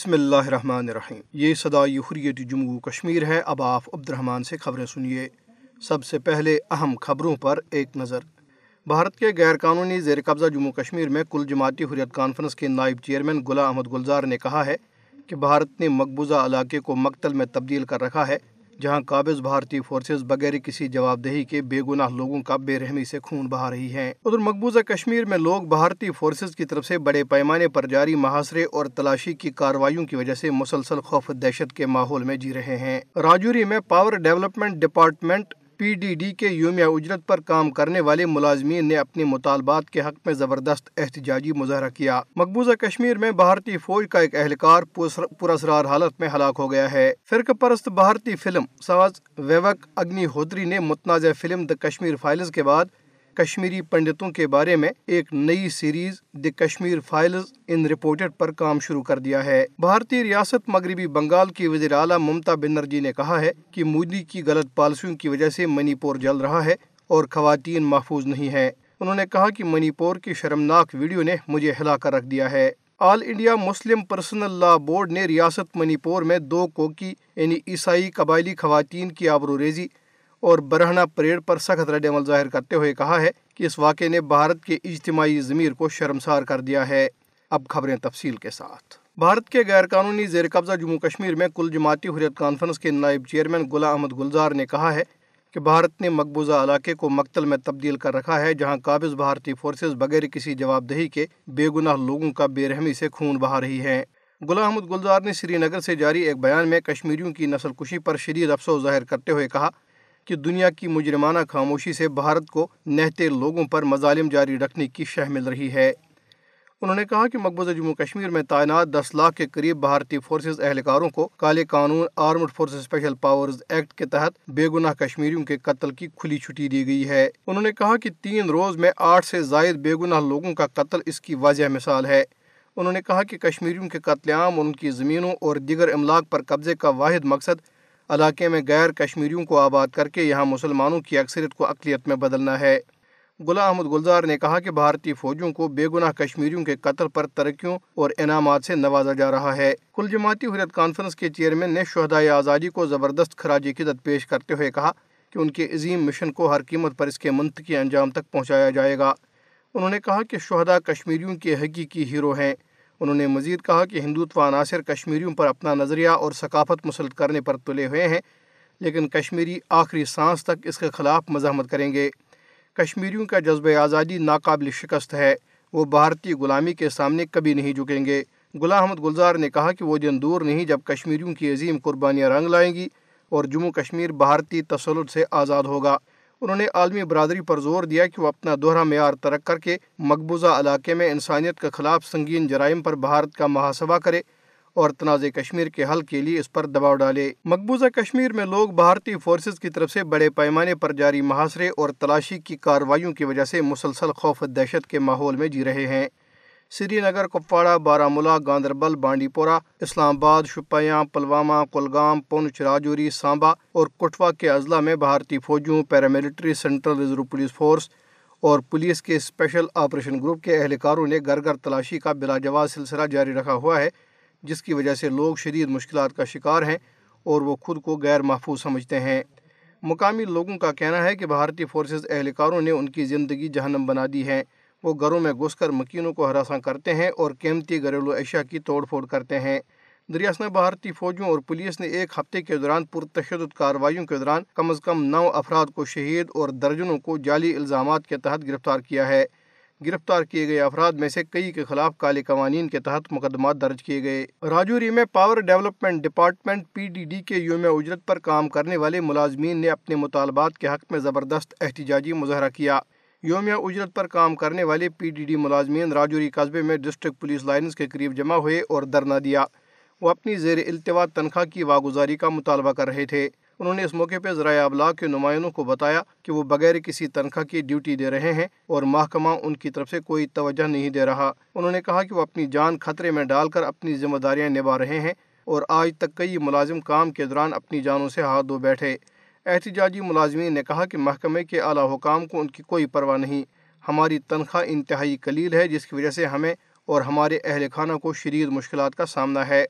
بسم اللہ الرحمن الرحیم۔ یہ صدائی حریت جموں کشمیر ہے۔ اب آپ عبد الرحمن سے خبریں سنیے۔ سب سے پہلے اہم خبروں پر ایک نظر۔ بھارت کے غیر قانونی زیر قبضہ جموں کشمیر میں کل جماعتی حریت کانفرنس کے نائب چیئرمین گلا احمد گلزار نے کہا ہے کہ بھارت نے مقبوضہ علاقے کو مقتل میں تبدیل کر رکھا ہے۔ جہاں قابض بھارتی فورسز بغیر کسی جواب دہی کے بے گناہ لوگوں کا بے رحمی سے خون بہا رہی ہیں۔ ادھر مقبوضہ کشمیر میں لوگ بھارتی فورسز کی طرف سے بڑے پیمانے پر جاری محاصرے اور تلاشی کی کاروائیوں کی وجہ سے مسلسل خوف دہشت کے ماحول میں جی رہے ہیں۔ راجوری میں power development department P D D کے یومیہ اجرت پر کام کرنے والے ملازمین نے اپنے مطالبات کے حق میں زبردست احتجاجی مظاہرہ کیا۔ مقبوضہ کشمیر میں بھارتی فوج کا ایک اہلکار پراسرار حالت میں ہلاک ہو گیا ہے۔ فرق پرست بھارتی فلم ساز ویوک اگنی ہوتری نے متنازع فلم دا کشمیر فائلز کے بعد کشمیری پنڈتوں کے بارے میں ایک نئی series the Kashmir files unreported پر کام شروع کر دیا ہے۔ بھارتی ریاست مغربی بنگال کی وزیر اعلیٰ ممتا بنرجی نے کہا ہے کہ مودی کی غلط پالیسیوں کی وجہ سے منی پور جل رہا ہے اور خواتین محفوظ نہیں ہیں۔ انہوں نے کہا کہ منی پور کی شرمناک ویڈیو نے مجھے ہلا کر رکھ دیا ہے۔ All India Muslim personal law board نے ریاست منی پور میں دو کوکی یعنی عیسائی قبائلی خواتین کی آبرو ریزی اور برہنہ پریڈ پر سخت رد عمل ظاہر کرتے ہوئے کہا ہے کہ اس واقعے نے بھارت کے اجتماعی ضمیر کو شرمسار کر دیا ہے۔ اب خبریں تفصیل کے ساتھ۔ بھارت کے غیر قانونی زیر قبضہ جموں کشمیر میں کل جماعتی حریت کانفرنس کے نائب چیئرمین گلا احمد گلزار نے کہا ہے کہ بھارت نے مقبوضہ علاقے کو مقتل میں تبدیل کر رکھا ہے، جہاں قابض بھارتی فورسز بغیر کسی جواب دہی کے بے گناہ لوگوں کا بے رحمی سے خون بہا رہی ہیں۔ گلا احمد گلزار نے سری نگر سے جاری ایک بیان میں کشمیریوں کی نسل کشی پر شدید افسوس ظاہر کرتے ہوئے کہا کہ دنیا کی مجرمانہ خاموشی سے بھارت کو نہتے لوگوں پر مظالم جاری رکھنے کی شہ مل رہی ہے۔ انہوں نے کہا کہ مقبوضہ جموں کشمیر میں تعینات دس لاکھ کے قریب بھارتی فورسز اہلکاروں کو کالے قانون armed forces special powers act کے تحت بے گناہ کشمیریوں کے قتل کی کھلی چھٹی دی گئی ہے۔ انہوں نے کہا کہ تین روز میں آٹھ سے زائد بے گناہ لوگوں کا قتل اس کی واضح مثال ہے۔ انہوں نے کہا کہ کشمیریوں کے قتل عام ان کی زمینوں اور دیگر املاک پر قبضے کا واحد مقصد علاقے میں غیر کشمیریوں کو آباد کر کے یہاں مسلمانوں کی اکثریت کو اقلیت میں بدلنا ہے۔ گلا احمد گلزار نے کہا کہ بھارتی فوجوں کو بے گناہ کشمیریوں کے قتل پر ترقیوں اور انعامات سے نوازا جا رہا ہے۔ کل جماعتی حریت کانفرنس کے چیئرمین نے شہدائے آزادی کو زبردست خراج قدت پیش کرتے ہوئے کہا کہ ان کے عظیم مشن کو ہر قیمت پر اس کے منطقی انجام تک پہنچایا جائے گا۔ انہوں نے کہا کہ شہداء کشمیریوں کے حقیقی ہیرو ہیں۔ انہوں نے مزید کہا کہ ہندوتو عناصر کشمیریوں پر اپنا نظریہ اور ثقافت مسلط کرنے پر تلے ہوئے ہیں، لیکن کشمیری آخری سانس تک اس کے خلاف مزاحمت کریں گے۔ کشمیریوں کا جذبہ آزادی ناقابل شکست ہے، وہ بھارتی غلامی کے سامنے کبھی نہیں جھکیں گے۔ غلام احمد گلزار نے کہا کہ وہ دن دور نہیں جب کشمیریوں کی عظیم قربانیاں رنگ لائیں گی اور جموں کشمیر بھارتی تسلط سے آزاد ہوگا۔ انہوں نے عالمی برادری پر زور دیا کہ وہ اپنا دوہرا معیار ترک کر کے مقبوضہ علاقے میں انسانیت کے خلاف سنگین جرائم پر بھارت کا محاسبہ کرے اور تنازع کشمیر کے حل کے لیے اس پر دباؤ ڈالے۔ مقبوضہ کشمیر میں لوگ بھارتی فورسز کی طرف سے بڑے پیمانے پر جاری محاصرے اور تلاشی کی کارروائیوں کی وجہ سے مسلسل خوف دہشت کے ماحول میں جی رہے ہیں۔ سری نگر کپواڑہ بارہ ملا گاندربل بانڈی پورہ اسلام آباد، شپیاں، پلوامہ، کلگام پونچھ راجوری سانبا اور کٹوا کے اضلاع میں بھارتی فوجوں paramilitary, central reserve police force اور پولیس کے اسپیشل آپریشن گروپ کے اہلکاروں نے گھر گھر تلاشی کا بلا جواز سلسلہ جاری رکھا ہوا ہے، جس کی وجہ سے لوگ شدید مشکلات کا شکار ہیں اور وہ خود کو غیر محفوظ سمجھتے ہیں۔ مقامی لوگوں کا کہنا ہے کہ بھارتی فورسز اہلکاروں نے ان کی زندگی جہنم بنا دی ہے۔ وہ گھروں میں گھس کر مکینوں کو ہراساں کرتے ہیں اور قیمتی گھریلو اشیاء کی توڑ پھوڑ کرتے ہیں۔ دریاسنا بھارتی فوجوں اور پولیس نے ایک ہفتے کے دوران پرتشدد کارروائیوں کے دوران کم از کم نو افراد کو شہید اور درجنوں کو جعلی الزامات کے تحت گرفتار کیا ہے۔ گرفتار کیے گئے افراد میں سے کئی کے خلاف کالے قوانین کے تحت مقدمات درج کیے گئے۔ راجوری میں power development department P D D کے یوم اجرت پر کام کرنے والے ملازمین نے اپنے مطالبات کے حق میں زبردست احتجاجی مظاہرہ کیا۔ یومیہ اجرت پر کام کرنے والے پی ڈی ڈی ملازمین راجوری قصبے میں ڈسٹرکٹ پولیس لائنز کے قریب جمع ہوئے اور دھرنا دیا۔ وہ اپنی زیر التوا تنخواہ کی واگزاری کا مطالبہ کر رہے تھے۔ انہوں نے اس موقع پہ ذرائع ابلاغ کے نمائندوں کو بتایا کہ وہ بغیر کسی تنخواہ کی ڈیوٹی دے رہے ہیں اور محکمہ ان کی طرف سے کوئی توجہ نہیں دے رہا۔ انہوں نے کہا کہ وہ اپنی جان خطرے میں ڈال کر اپنی ذمہ داریاں نبھا رہے ہیں اور آج تک کئی ملازم کام کے دوران اپنی جانوں سے ہاتھ دھو بیٹھے۔ احتجاجی ملازمین نے کہا کہ محکمے کے اعلیٰ حکام کو ان کی کوئی پرواہ نہیں۔ ہماری تنخواہ انتہائی قلیل ہے، جس کی وجہ سے ہمیں اور ہمارے اہل خانہ کو شدید مشکلات کا سامنا ہے۔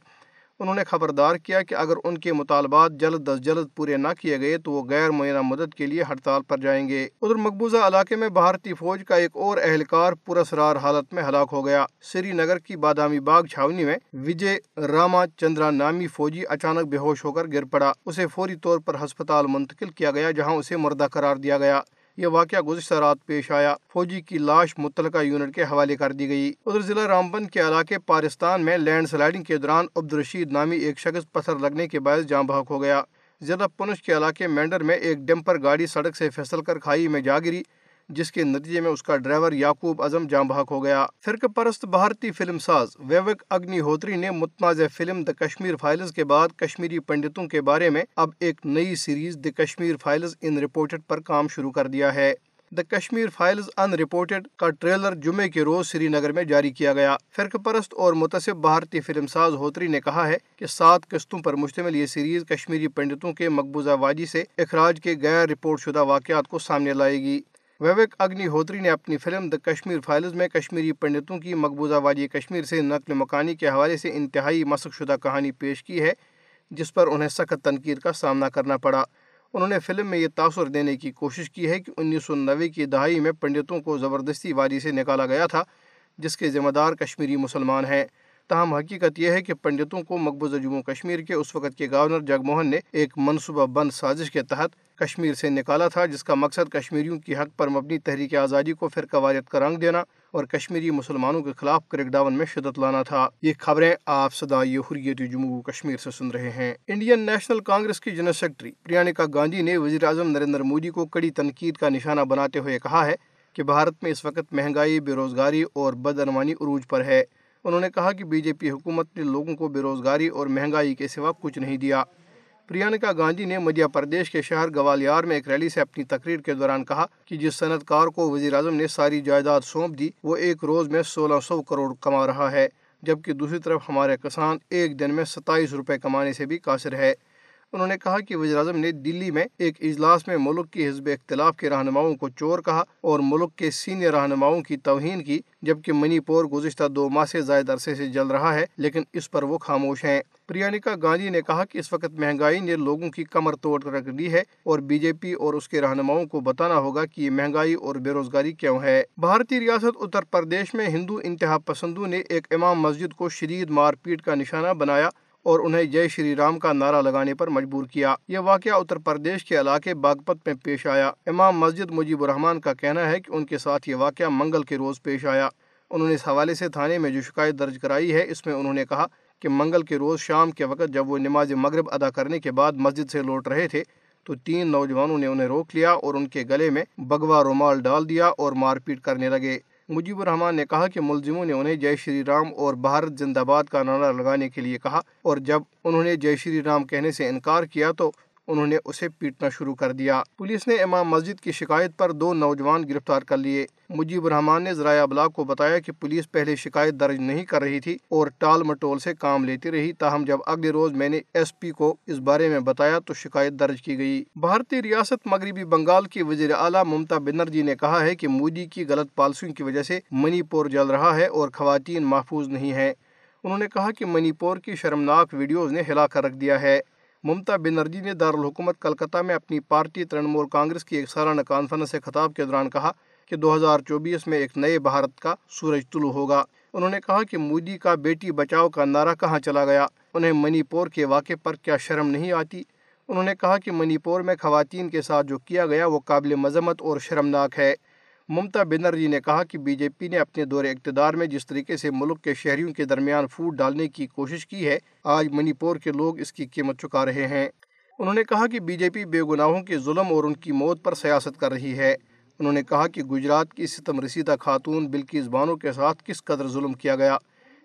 انہوں نے خبردار کیا کہ اگر ان کے مطالبات جلد از جلد پورے نہ کیے گئے تو وہ غیر معینہ مدد کے لیے ہڑتال پر جائیں گے۔ ادھر مقبوضہ علاقے میں بھارتی فوج کا ایک اور اہلکار پراسرار حالت میں ہلاک ہو گیا۔ سری نگر کی بادامی باغ چھاونی میں وجے راما چندرا نامی فوجی اچانک بے ہوش ہو کر گر پڑا۔ اسے فوری طور پر ہسپتال منتقل کیا گیا، جہاں اسے مردہ قرار دیا گیا۔ یہ واقعہ گزشتہ رات پیش آیا۔ فوجی کی لاش متعلقہ یونٹ کے حوالے کر دی گئی۔ ادھر ضلع رامبن کے علاقے پارستان میں لینڈ سلائڈنگ کے دوران عبدالرشید نامی ایک شخص پتھر لگنے کے باعث جام بحق ہو گیا۔ ضلع پنچ کے علاقے مینڈر میں ایک ڈمپر گاڑی سڑک سے پھسل کر کھائی میں جا گری۔ جس کے نتیجے میں اس کا ڈرائیور یعقوب اعظم جام بحق ہو گیا۔ فرق پرست بھارتی فلم ساز ویوک اگنی ہوتری نے متنازع فلم دا کشمیر فائلز کے بعد کشمیری پنڈتوں کے بارے میں اب ایک نئی series the Kashmir files unreported پر کام شروع کر دیا ہے۔ The Kashmir files unreported کا ٹریلر جمعے کے روز سری نگر میں جاری کیا گیا۔ فرق پرست اور متصب بھارتی فلم ساز ہوتری نے کہا ہے کہ سات قسطوں پر مشتمل یہ سیریز کشمیری پنڈتوں کے مقبوضہ وادی سے اخراج کے غیر رپورٹ شدہ واقعات کو سامنے لائے گی۔ ویوک اگنی ہوتری نے اپنی فلم دا کشمیر فائلز میں کشمیری پنڈتوں کی مقبوضہ وادی کشمیر سے نقل مکانی کے حوالے سے انتہائی مسق شدہ کہانی پیش کی ہے، جس پر انہیں سخت تنقید کا سامنا کرنا پڑا۔ انہوں نے فلم میں یہ تاثر دینے کی کوشش کی ہے کہ انیس سو نوے کی دہائی میں پنڈتوں کو زبردستی وادی سے نکالا گیا تھا، جس کے ذمہ دار کشمیری مسلمان ہیں۔ تاہم، حقیقت یہ ہے کہ پنڈتوں کو مقبوضہ جموں کشمیر کے اس وقت کے گورنر جگ موہن نے ایک منصوبہ بند سازش کے تحت کشمیر سے نکالا تھا، جس کا مقصد کشمیریوں کی حق پر مبنی تحریک آزادی کو فرقہ واریت کا رنگ دینا اور کشمیری مسلمانوں کے خلاف کریک ڈاؤن میں شدت لانا تھا۔ یہ خبریں آپ صدا حریت جموں کشمیر سے سن رہے ہیں۔ انڈین نیشنل کانگریس کی جنرل سیکرٹری پریانکا گاندھی نے وزیر اعظم نریندر مودی کو کڑی تنقید کا نشانہ بناتے ہوئے کہا ہے کہ بھارت میں اس وقت مہنگائی بے روزگاری اور بدعنوانی عروج پر ہے۔ انہوں نے کہا کہ بی جے پی حکومت نے لوگوں کو بے روزگاری اور مہنگائی کے سوا کچھ نہیں دیا۔ پریانکا گاندھی نے مدھیہ پردیش کے شہر گوالیار میں ایک ریلی سے اپنی تقریر کے دوران کہا کہ جس صنعت کار کو وزیر اعظم نے ساری جائیداد سونپ دی، وہ ایک روز میں سولہ سو کروڑ کما رہا ہے، جبکہ دوسری طرف ہمارے کسان ایک دن میں ستائیس روپے کمانے سے بھی قاصر ہے انہوں نے کہا کہ وزیر اعظم نے دلی میں ایک اجلاس میں ملک کی حزب اختلاف کے رہنماؤں کو چور کہا اور ملک کے سینئر رہنماؤں کی توہین کی، جبکہ منی پور گزشتہ دو ماہ سے زائد عرصے سے جل رہا ہے، لیکن اس پر وہ خاموش ہیں۔ پریانکا گاندھی نے کہا کہ اس وقت مہنگائی نے لوگوں کی کمر توڑ رکھ دی ہے اور بی جے پی اور اس کے رہنماؤں کو بتانا ہوگا کہ یہ مہنگائی اور بے روزگاری کیوں ہے۔ بھارتی ریاست اتر پردیش میں ہندو انتہا پسندوں نے ایک امام مسجد کو شدید مار پیٹ کا نشانہ بنایا اور انہیں جے شری رام کا نعرہ لگانے پر مجبور کیا۔ یہ واقعہ اتر پردیش کے علاقے باغپت میں پیش آیا۔ امام مسجد مجیب الرحمان کا کہنا ہے کہ ان کے ساتھ یہ واقعہ منگل کے روز پیش آیا۔ انہوں نے اس حوالے سے تھانے میں جو شکایت درج کرائی ہے، اس میں انہوں نے کہا کہ منگل کے روز شام کے وقت جب وہ نماز مغرب ادا کرنے کے بعد مسجد سے لوٹ رہے تھے، تو تین نوجوانوں نے انہیں روک لیا اور ان کے گلے میں بگوا رومال ڈال دیا اور مار پیٹ کرنے لگے۔ مجیب الرحمان نے کہا کہ ملزموں نے انہیں جے شری رام اور بھارت زندہ باد کا نعرہ لگانے کے لیے کہا اور جب انہوں نے جے شری رام کہنے سے انکار کیا تو انہوں نے اسے پیٹنا شروع کر دیا۔ پولیس نے امام مسجد کی شکایت پر دو نوجوان گرفتار کر لیے۔ مجیب الرحمان نے ذرائع ابلاغ کو بتایا کہ پولیس پہلے شکایت درج نہیں کر رہی تھی اور ٹال مٹول سے کام لیتی رہی، تاہم جب اگلے روز میں نے ایس پی کو اس بارے میں بتایا تو شکایت درج کی گئی۔ بھارتی ریاست مغربی بنگال کی وزیر اعلیٰ ممتا بنرجی نے کہا ہے کہ مودی کی غلط پالیسیوں کی وجہ سے منی پور جل رہا ہے اور خواتین محفوظ نہیں ہیں۔ انہوں نے کہا کہ منی پور کی شرمناک ویڈیوز نے ہلا کر رکھ دیا ہے۔ ممتا بنرجی نے دارالحکومت کلکتہ میں اپنی پارٹی ترنمول کانگریس کی ایک سالانہ کانفرنس سے خطاب کے دوران کہا کہ دو ہزار چوبیس میں ایک نئے بھارت کا سورج طلوع ہوگا۔ انہوں نے کہا کہ مودی کا بیٹی بچاؤ کا نعرہ کہاں چلا گیا؟ انہیں منی پور کے واقعے پر کیا شرم نہیں آتی؟ انہوں نے کہا کہ منی پور میں خواتین کے ساتھ جو کیا گیا وہ قابل مذمت اور شرمناک ہے۔ ممتا بنرجی نے کہا کہ بی جے پی نے اپنے دور اقتدار میں جس طریقے سے ملک کے شہریوں کے درمیان پھوٹ ڈالنے کی کوشش کی ہے، آج منی پور کے لوگ اس کی قیمت چکا رہے ہیں۔ انہوں نے کہا کہ بی جے پی بے گناہوں کے ظلم اور ان کی موت پر سیاست کر رہی ہے۔ انہوں نے کہا کہ گجرات کی ستم رسیدہ خاتون بلکیز بانو کے ساتھ کس قدر ظلم کیا گیا؟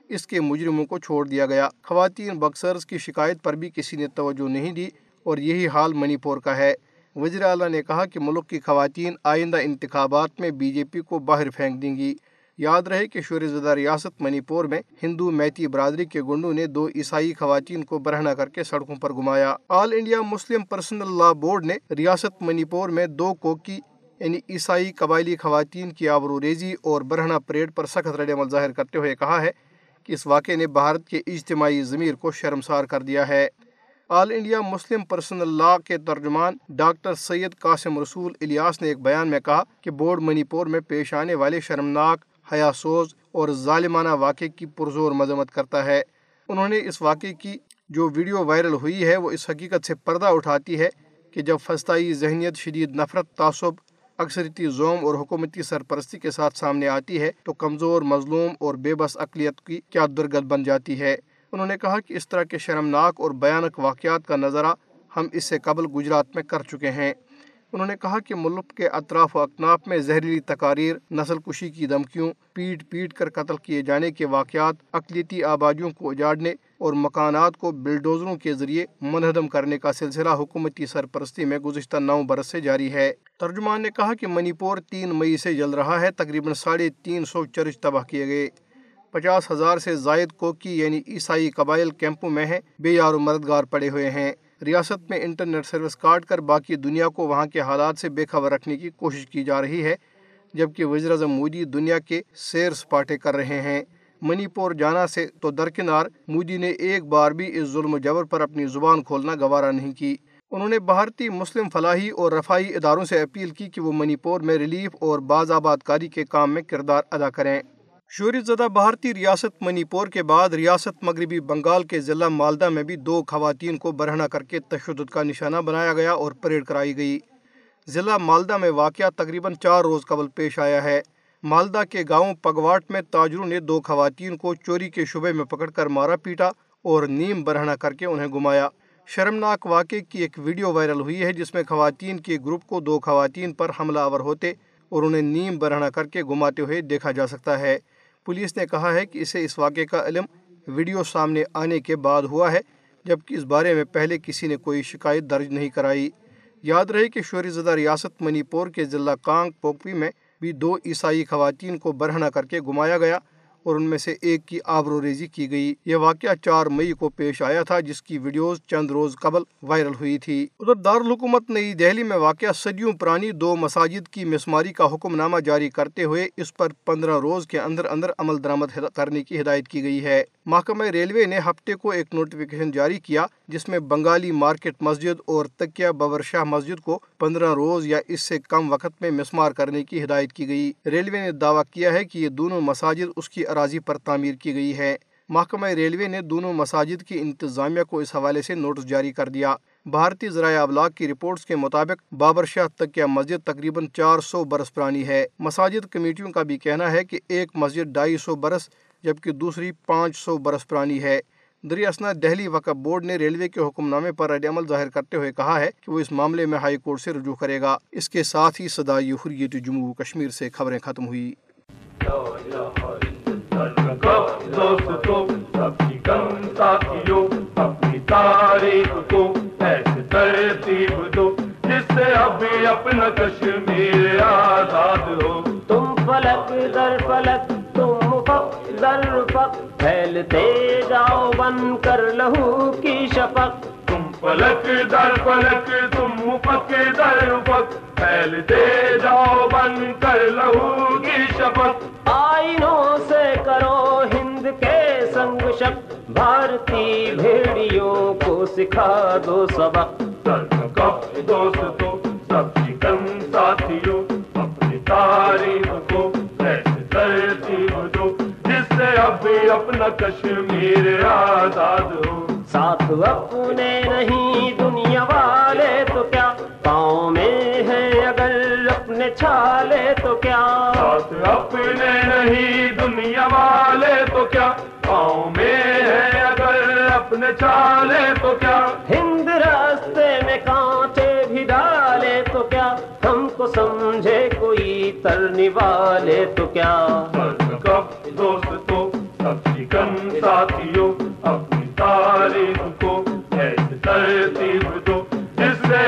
اس کے مجرموں کو چھوڑ دیا گیا۔ خواتین بکسرز کی شکایت پر بھی کسی نے توجہ نہیں دی اور یہی حال منی پور کا ہے۔ وزیر اعلیٰ نے کہا کہ ملک کی خواتین آئندہ انتخابات میں بی جے پی کو باہر پھینک دیں گی۔ یاد رہے کہ شور زدہ ریاست منی پور میں ہندو میتی برادری کے گنڈوں نے دو عیسائی خواتین کو برہنا کر کے سڑکوں پر گھمایا۔ All India Muslim personal law board نے ریاست منی پور میں دو کوکی یعنی عیسائی قبائلی خواتین کی آبرو ریزی اور برہنا پریڈ پر سخت رد عمل ظاہر کرتے ہوئے کہا ہے کہ اس واقعے نے بھارت کے اجتماعی ضمیر کو شرمسار کر دیا ہے۔ آل انڈیا مسلم پرسنل لا کے ترجمان ڈاکٹر سید قاسم رسول الیاس نے ایک بیان میں کہا کہ بورڈ منی پور میں پیش آنے والے شرمناک حیا سوز اور ظالمانہ واقعے کی پرزور مذمت کرتا ہے۔ انہوں نے اس واقعے کی جو ویڈیو وائرل ہوئی ہے وہ اس حقیقت سے پردہ اٹھاتی ہے کہ جب فسطائی ذہنیت شدید نفرت، تعصب، اکثریتی زوم اور حکومتی سرپرستی کے ساتھ سامنے آتی ہے تو کمزور، مظلوم اور بے بس اقلیت کی کیا درگت بن جاتی ہے۔ انہوں نے کہا کہ اس طرح کے شرمناک اور بیانک واقعات کا نظرہ ہم اس سے قبل گجرات میں کر چکے ہیں۔ انہوں نے کہا کہ ملک کے اطراف و اکناف میں زہریلی تقاریر، نسل کشی کی دھمکیوں، پیٹ پیٹ کر قتل کیے جانے کے واقعات، اقلیتی آبادیوں کو اجاڑنے اور مکانات کو بلڈوزروں کے ذریعے منہدم کرنے کا سلسلہ حکومتی سرپرستی میں گزشتہ نو برس سے جاری ہے۔ ترجمان نے کہا کہ منی پور تین مئی سے جل رہا ہے، تقریباً ساڑھے تین سو چرچ تباہ کیے گئے۔ پچاس ہزار سے زائد کوکی یعنی عیسائی قبائل کیمپوں میں ہیں، بے یار و مددگار پڑے ہوئے ہیں۔ ریاست میں انٹرنیٹ سروس کاٹ کر باقی دنیا کو وہاں کے حالات سے بے خبر رکھنے کی کوشش کی جا رہی ہے، جبکہ وزیر اعظم مودی دنیا کے سیر سپاٹے کر رہے ہیں۔ منی پور جانا سے تو درکنار، مودی نے ایک بار بھی اس ظلم و جبر پر اپنی زبان کھولنا گوارا نہیں کی۔ انہوں نے بھارتی مسلم فلاحی اور رفائی اداروں سے اپیل کی کہ وہ منی پور میں ریلیف اور باز آباد کاری کے کام میں کردار ادا کریں۔ شہرت زدہ بھارتی ریاست منی پور کے بعد ریاست مغربی بنگال کے ضلع مالدہ میں بھی دو خواتین کو برہنا کر کے تشدد کا نشانہ بنایا گیا اور پریڈ کرائی گئی۔ ضلع مالدہ میں واقعہ تقریباً چار روز قبل پیش آیا ہے۔ مالدہ کے گاؤں پگواٹ میں تاجروں نے دو خواتین کو چوری کے شبے میں پکڑ کر مارا پیٹا اور نیم برہنا کر کے انہیں گھمایا۔ شرمناک واقعے کی ایک ویڈیو وائرل ہوئی ہے جس میں خواتین کے گروپ کو دو خواتین پر حملہ آور ہوتے اور انہیں نیم برہنا کر کے گھماتے ہوئے دیکھا جا سکتا ہے۔ پولیس نے کہا ہے کہ اسے اس واقعے کا علم ویڈیو سامنے آنے کے بعد ہوا ہے، جبکہ اس بارے میں پہلے کسی نے کوئی شکایت درج نہیں کرائی۔ یاد رہے کہ شوری زدہ ریاست منی پور کے ضلع کانگ پوکوی میں بھی دو عیسائی خواتین کو برہنا کر کے گھمایا گیا۔ اور ان میں سے ایک کی آبرو ریزی کی گئی۔ یہ واقعہ چار مئی کو پیش آیا تھا، جس کی ویڈیوز چند روز قبل وائرل ہوئی تھی۔ ادھر دارالحکومت نئی دہلی میں واقع صدیوں پرانی دو مساجد کی مسماری کا حکم نامہ جاری کرتے ہوئے اس پر پندرہ روز کے اندر اندر عمل درآمد کرنے کی ہدایت کی گئی ہے۔ محکمہ ریلوے نے ہفتے کو ایک نوٹیفیکیشن جاری کیا، جس میں بنگالی مارکیٹ مسجد اور تکیہ ببر شاہ مسجد کو پندرہ روز یا اس سے کم وقت میں مسمار کرنے کی ہدایت کی گئی۔ ریلوے نے دعویٰ کیا ہے کہ یہ دونوں مساجد اس کی اراضی پر تعمیر کی گئی ہے۔ محکمہ ریلوے نے دونوں مساجد کی انتظامیہ کو اس حوالے سے نوٹس جاری کر دیا۔ بھارتی ذرائع ابلاغ کی رپورٹس کے مطابق بابر شاہ تکیہ مسجد تقریباً چار سو برس پرانی ہے۔ مساجد کمیٹیوں کا بھی کہنا ہے کہ ایک مسجد ڈھائی سو برس جبکہ دوسری پانچ سو برس پرانی ہے۔ دریاسنا دہلی وقف بورڈ نے ریلوے کے حکم نامے پر رد عمل ظاہر کرتے ہوئے کہا ہے کہ وہ اس معاملے میں ہائی کورٹ سے رجوع کرے گا۔ اس کے ساتھ ہی صدائی حریت جموں کشمیر سے خبریں ختم ہوئی اپنی تاریخ کو ایسے ترتیب دو جس سے ابھی اپنا کشمیر آزاد ہو تم فلک در فلک پھیلتے جاؤ بن کر لہو کی شفق پلک در پلک تم پک در پک پھیلتے جاؤ بن کر لہو کی شفق۔ آئینوں سے کرو ہند کے سنگ شک بھارتی بھیڑیوں کو سکھا دو سبق۔ دوستوں سب چکن ساتھیوں اپنی تاریخ کو اپنا کشمیر آزاد ہو۔ ساتھ اپنے نہیں دنیا والے تو کیا؟ پاؤں میں ہے اگر اپنے چھالے تو کیا؟ ساتھ اپنے نہیں دنیا والے تو کیا؟ پاؤں میں ہے اگر اپنے چھالے تو کیا؟ ہند راستے میں کانٹے بھی ڈالے تو کیا؟ ہم کو سمجھے کوئی ترنی والے تو کیا؟ دوست تو ساتھیوں اپنی تاریخ کو ترتیب دو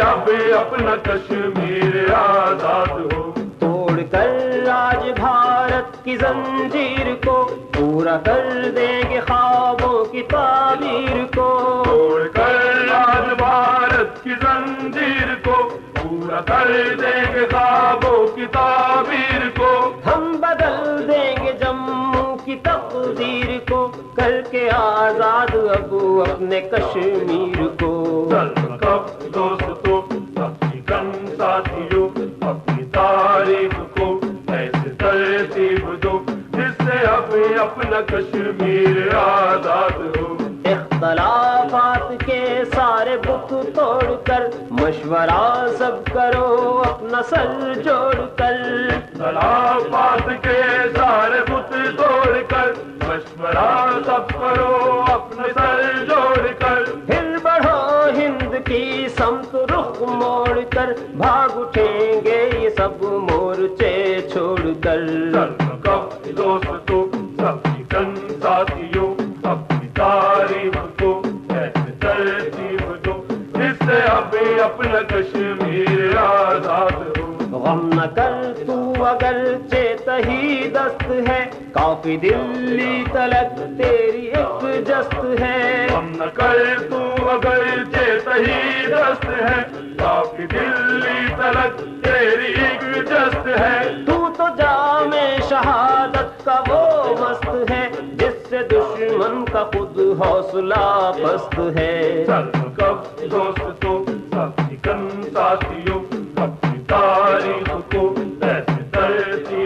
ابھی اپنا کشمیر آزاد ہو۔ توڑ کر آج بھارت کی زنجیر کو پورا کر دیں گے خوابوں کی تعبیر کو۔ توڑ کر آج بھارت کی زنجیر کو پورا کر دیں گے خوابوں کی تعبیر کو۔ ہم بدل دیں گے جموں کی تقدیر کو۔ کر کے آزاد اب اپنے کشمیر کو۔ چل کب دوستوں اپنی کن ساتھیوں اپنی تاریخ کو ایسے ترتیب دو جس سے ابھی اپنا کشمیر آزاد ہو۔ اختلافات کے سارے بت توڑ کر مشورہ سب کرو اپنا سر جوڑ کر۔ خلافات کے سارے بت توڑ کر مشورہ سب کرو اپنے سر جوڑ کر۔ پھر بڑھو ہند کی سمت رخ موڑ کر۔ بھاگ اٹھیں گے یہ سب مورچے چھوڑ کر۔ دوستوں سب کن ساتھیوں اپنی تاریخ کو ایسے ترتیب دو جس سے ابھی اپنا کشمیر کافی دلی تلک تیری ایک جست ہے۔ ہم نہ کر تو اگر چیتہی دست ہے۔ کافی دلی تلک تیری ایک جست ہے۔ تو تو جام شہادت کا وہ مست ہے جس سے دشمن کا خود حوصلہ پست ہے۔ کب دوستوں سب کن ساتھیوں اپنی تاریخ کو ایسے جس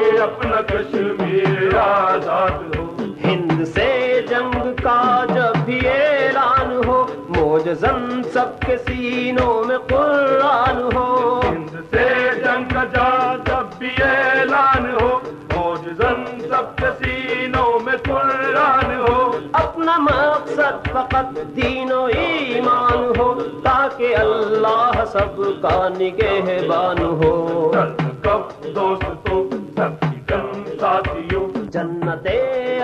اپنا کشمیر آزاد ہو۔ ہند سے جنگ کا جب بھی اعلان ہو موج زن سب کے سینوں میں قرآن ہو۔ ہند سے جنگ کا جا جب بھی اعلان ہو موج زن سب کے سینوں میں قرآن ہو۔ اپنا مقصد فقط دین و ایمان ہو تاکہ اللہ سب کا نگہبان ہو۔ کب دوستوں ساتھیوں جنت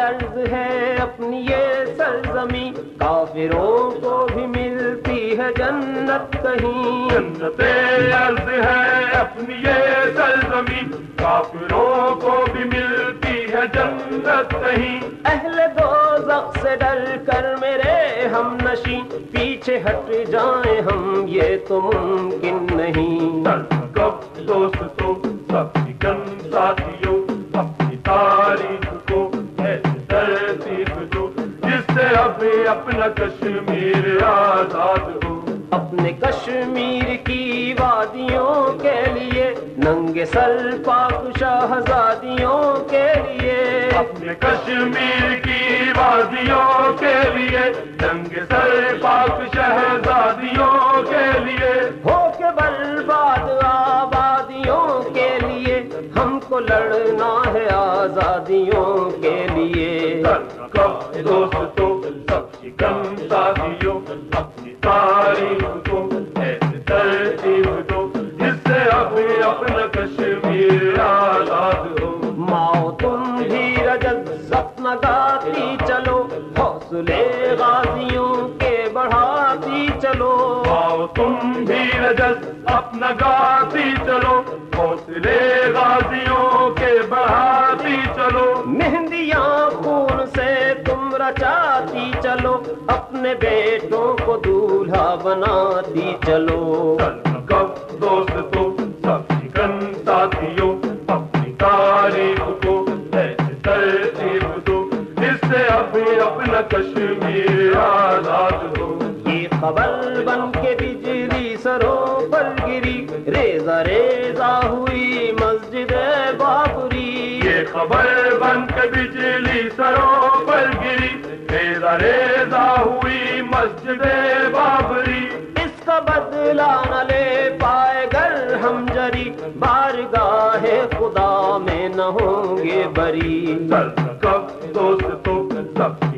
عرض ہے اپنی یہ سرزمی کافروں کو بھی ملتی ہے جنت کہیں۔ جنت عرض ہے اپنی یہ سرزمین کافروں کو بھی ملتی ہے جنت کہیں۔ اہل دو سے ڈر کر میرے ہم نشیں پیچھے ہٹ جائیں ہم یہ تو ممکن نہیں۔ دوستوں سب کن ساتھیوں اپنی تاریخ کو ترتیب دو جس سے ابھی اپنا کشمیر آزاد ہو۔ اپنے کشمیر کی وادیوں کے لیے ننگے سر پاک شہزادیوں کے لیے۔ اپنے کشمیر کی وادیوں کے لیے جنگ سر پاک شہزادیوں آزادیوں کے لیے۔ دوستوں کم ساتھیوں اپنی کو ترتیب دو جس سے ابھی اپنا کشمیر آزاد ہو۔ ماؤ تم بھی رجت گاتی چلو۔ حوصلے غازیوں کے بڑھاتی چلو۔ آؤ تم بھی رجت اپنا گاتی چلو۔ حوصلے غازیوں کے بڑھاتی چلو مہندیاں خون سے تم رچاتی چلو اپنے بیٹوں کو دولہا بناتی چلو۔ کب مسجد بابری۔ اس کا بدلا نہ لے پائے گر ہم جری۔ بارگاہ خدا میں نہ ہوں گے بری۔ سب دوست تو سب